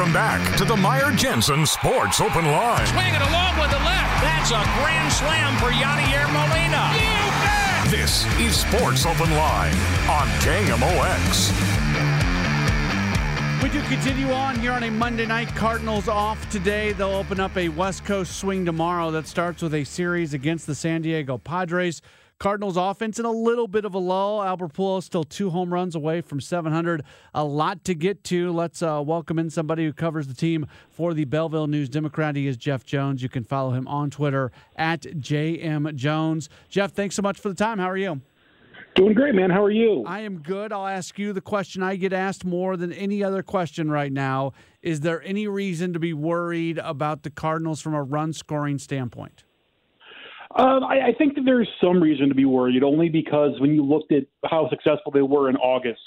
Welcome back to the Meyer Jensen Sports Open Line. Swing it along with the left. That's a grand slam for Yadier Molina. You bet. This is Sports Open Line on KMOX. We do continue on here on a Monday night. Cardinals off today. They'll open up a West Coast swing tomorrow that starts with a series against the San Diego Padres. Cardinals offense in a little bit of a lull. Albert Pujols still two home runs away from 700. A lot to get to. Let's uh, welcome in somebody who covers the team for the Belleville News Democrat. He is Jeff Jones. You can follow him on Twitter at JM Jones. Jeff, thanks so much for the time. How are you? Doing great, man. How are you? I am good. I'll ask you the question I get asked more than any other question right now. Is there any reason to be worried about the Cardinals from a run scoring standpoint? Um, I, I think that there's some reason to be worried, only because when you looked at how successful they were in August,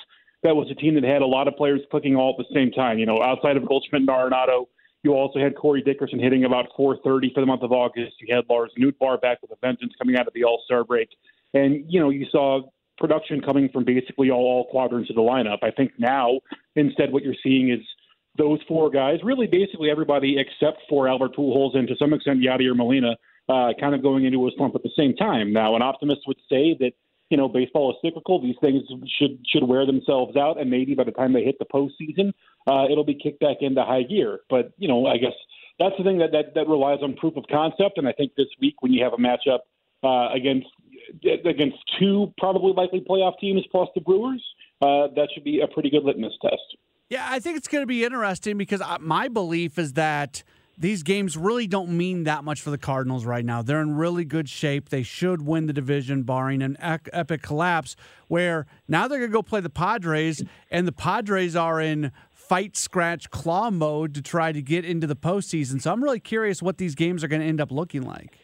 that was a team that had a lot of players clicking all at the same time. You know, outside of Goldschmidt and Arenado, you also had Corey Dickerson hitting about 430 for the month of August. You had Lars Nootbaar back with a vengeance coming out of the All Star break. And, you know, you saw production coming from basically all, all quadrants of the lineup. I think now, instead, what you're seeing is those four guys, really basically everybody except for Albert Pujols and to some extent Yadier Molina, uh, kind of going into a slump at the same time. Now, an optimist would say that you know baseball is cyclical; these things should should wear themselves out, and maybe by the time they hit the postseason, uh, it'll be kicked back into high gear. But you know, I guess that's the thing that that, that relies on proof of concept, and I think this week when you have a matchup uh, against against two probably likely playoff teams plus the Brewers, uh, that should be a pretty good litmus test. Yeah, I think it's going to be interesting because my belief is that these games really don't mean that much for the Cardinals right now. They're in really good shape. They should win the division, barring an epic collapse. Where now they're going to go play the Padres, and the Padres are in fight, scratch, claw mode to try to get into the postseason. So I'm really curious what these games are going to end up looking like.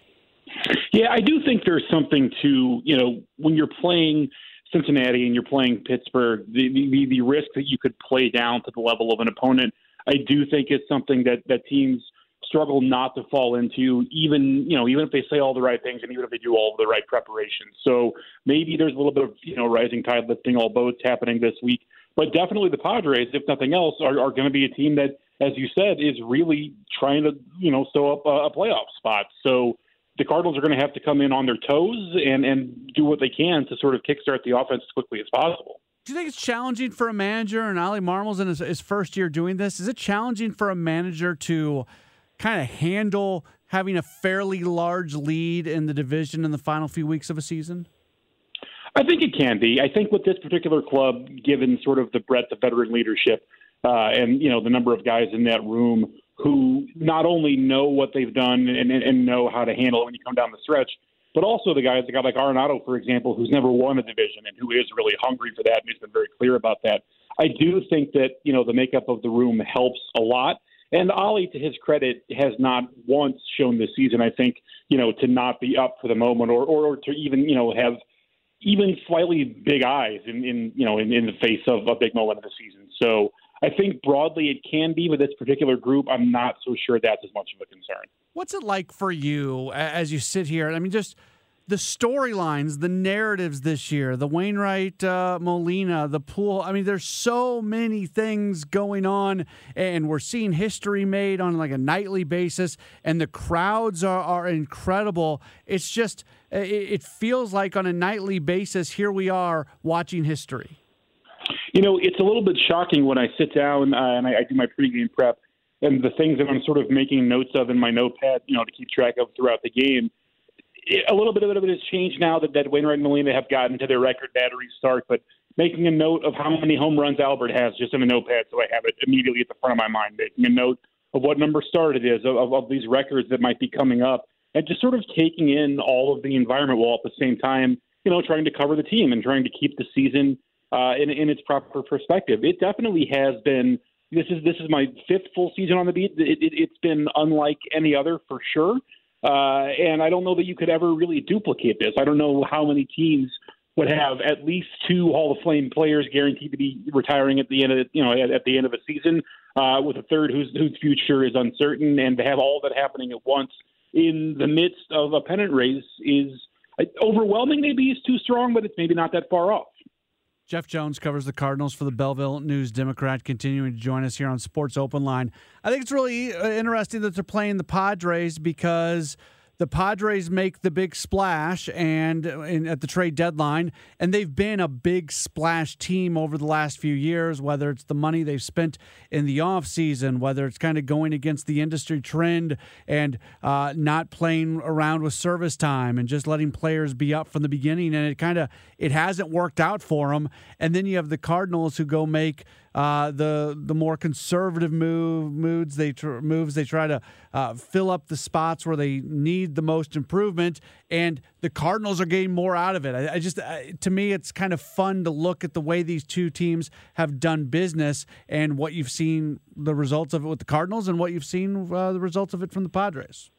Yeah, I do think there's something to you know when you're playing Cincinnati and you're playing Pittsburgh, the the, the risk that you could play down to the level of an opponent. I do think it's something that that teams struggle not to fall into, even you know, even if they say all the right things and even if they do all the right preparations. So maybe there's a little bit of you know rising tide lifting all boats happening this week. But definitely the Padres, if nothing else, are, are going to be a team that, as you said, is really trying to you know sew up a, a playoff spot. So the Cardinals are going to have to come in on their toes and and do what they can to sort of kickstart the offense as quickly as possible. Do you think it's challenging for a manager, and Oli Marmol's in his, his first year doing this? Is it challenging for a manager to kind of handle having a fairly large lead in the division in the final few weeks of a season? I think it can be. I think with this particular club, given sort of the breadth of veteran leadership uh, and you know the number of guys in that room who not only know what they've done and, and know how to handle it when you come down the stretch, but also the guys, a guy like Arenado, for example, who's never won a division and who is really hungry for that and he's been very clear about that. I do think that you know the makeup of the room helps a lot. And Oli, to his credit, has not once shown this season, I think, you know, to not be up for the moment or, or, or to even, you know, have even slightly big eyes in, in you know, in, in the face of a big moment of the season. So I think broadly it can be with this particular group. I'm not so sure that's as much of a concern. What's it like for you as you sit here? I mean, just – the storylines, the narratives this year, the Wainwright uh, Molina, the pool. I mean, there's so many things going on, and we're seeing history made on like a nightly basis, and the crowds are, are incredible. It's just, it, it feels like on a nightly basis, here we are watching history. You know, it's a little bit shocking when I sit down uh, and I, I do my pregame prep and the things that I'm sort of making notes of in my notepad, you know, to keep track of throughout the game a little bit of it has changed now that, that Wainwright and Molina have gotten to their record battery start, but making a note of how many home runs Albert has just in a notepad so I have it immediately at the front of my mind, making a note of what number start it is, of, of these records that might be coming up, and just sort of taking in all of the environment while at the same time, you know, trying to cover the team and trying to keep the season uh, in, in its proper perspective. It definitely has been. This is this is my fifth full season on the beat. It, it, it's been unlike any other for sure. Uh, and I don't know that you could ever really duplicate this. I don't know how many teams would have at least two Hall of Fame players guaranteed to be retiring at the end of you know at, at the end of a season, uh, with a third whose whose future is uncertain, and to have all that happening at once in the midst of a pennant race is uh, overwhelming. Maybe is too strong, but it's maybe not that far off. Jeff Jones covers the Cardinals for the Belleville News Democrat, continuing to join us here on Sports Open Line. I think it's really uh, interesting that they're playing the Padres because the Padres make the big splash and, and, at the trade deadline, and they've been a big splash team over the last few years. Whether it's the money they've spent in the offseason, whether it's kind of going against the industry trend and uh, not playing around with service time and just letting players be up from the beginning, and it kind of it hasn't worked out for them. And then you have the Cardinals who go make uh, the the more conservative move moods they tr- moves they try to uh, fill up the spots where they need the most improvement, and the Cardinals are getting more out of it. I, I just I, to me, it's kind of fun to look at the way these two teams have done business and what you've seen the results of it with the Cardinals and what you've seen uh, the results of it from the Padres.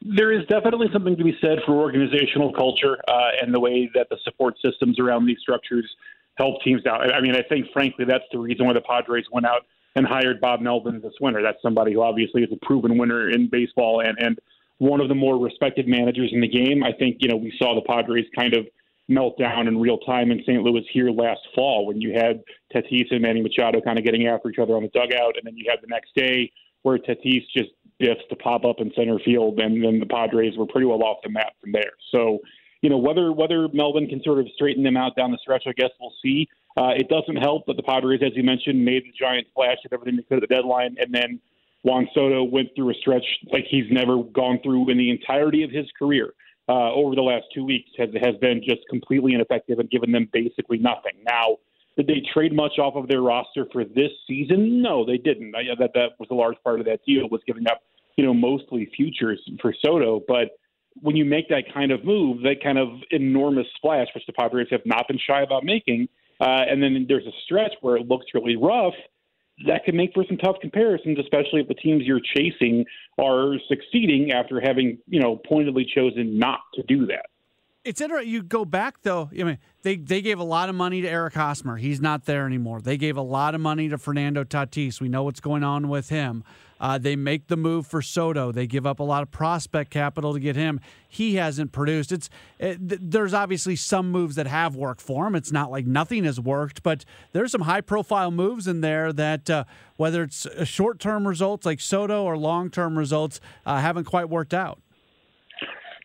There is definitely something to be said for organizational culture uh, and the way that the support systems around these structures help teams out. I mean, I think frankly that's the reason why the Padres went out and hired Bob Melvin this winter. That's somebody who obviously is a proven winner in baseball and and one of the more respected managers in the game. I think you know we saw the Padres kind of melt down in real time in St. Louis here last fall when you had Tatis and Manny Machado kind of getting after each other on the dugout, and then you had the next day where Tatis just biffs to pop up in center field, and then the Padres were pretty well off the map from there. So you know whether whether Melvin can sort of straighten them out down the stretch. I guess we'll see. Uh, it doesn't help that the Padres, as you mentioned, made the giant splash at everything they could at the deadline, and then Juan Soto went through a stretch like he's never gone through in the entirety of his career. Uh, over the last two weeks has has been just completely ineffective and given them basically nothing. Now, did they trade much off of their roster for this season? No, they didn't. I, that that was a large part of that deal was giving up, you know, mostly futures for Soto, but when you make that kind of move, that kind of enormous splash, which the Padres have not been shy about making, uh, and then there's a stretch where it looks really rough, that can make for some tough comparisons, especially if the teams you're chasing are succeeding after having, you know, pointedly chosen not to do that. It's interesting. You go back though. I mean, they they gave a lot of money to Eric Hosmer. He's not there anymore. They gave a lot of money to Fernando Tatis. We know what's going on with him. Uh, they make the move for Soto. They give up a lot of prospect capital to get him. He hasn't produced. It's it, there's obviously some moves that have worked for him. It's not like nothing has worked, but there's some high profile moves in there that uh, whether it's short term results like Soto or long term results uh, haven't quite worked out.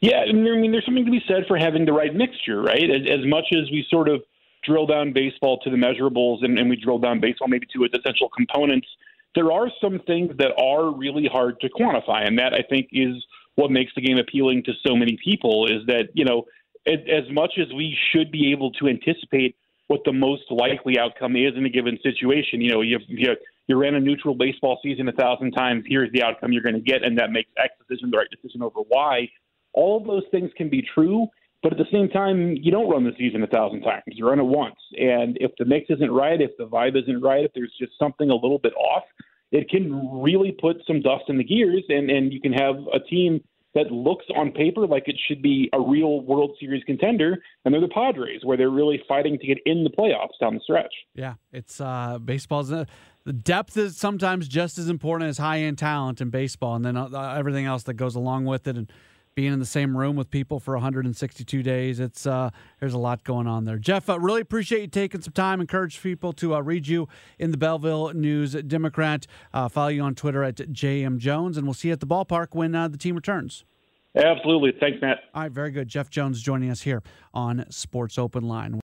Yeah, I mean, there's something to be said for having the right mixture, right? As, much as we sort of drill down baseball to the measurables and, and we drill down baseball maybe to its essential components there are some things that are really hard to quantify, and that I think is what makes the game appealing to so many people. Is that you know, as much as we should be able to anticipate what the most likely outcome is in a given situation, you know, you you, you ran a neutral baseball season a thousand times. Here's the outcome you're going to get, and that makes X decision the right decision over Y. All of those things can be true, but at the same time, you don't run the season a thousand times. You run it once. And if the mix isn't right, if the vibe isn't right, if there's just something a little bit off, it can really put some dust in the gears and, and you can have a team that looks on paper like it should be a real World Series contender, and they're the Padres, where they're really fighting to get in the playoffs down the stretch. Yeah, it's uh, baseball's uh, the depth is sometimes just as important as high end talent in baseball, and then uh, everything else that goes along with it. And being in the same room with people for 162 days. It's uh, there's a lot going on there. Jeff, uh, really appreciate you taking some time. Encourage people to uh, read you in the Belleville News Democrat. Uh, follow you on Twitter at JM Jones, and we'll see you at the ballpark when uh, the team returns. Absolutely. Thanks, Matt. All right, very good. Jeff Jones joining us here on Sports Open Line.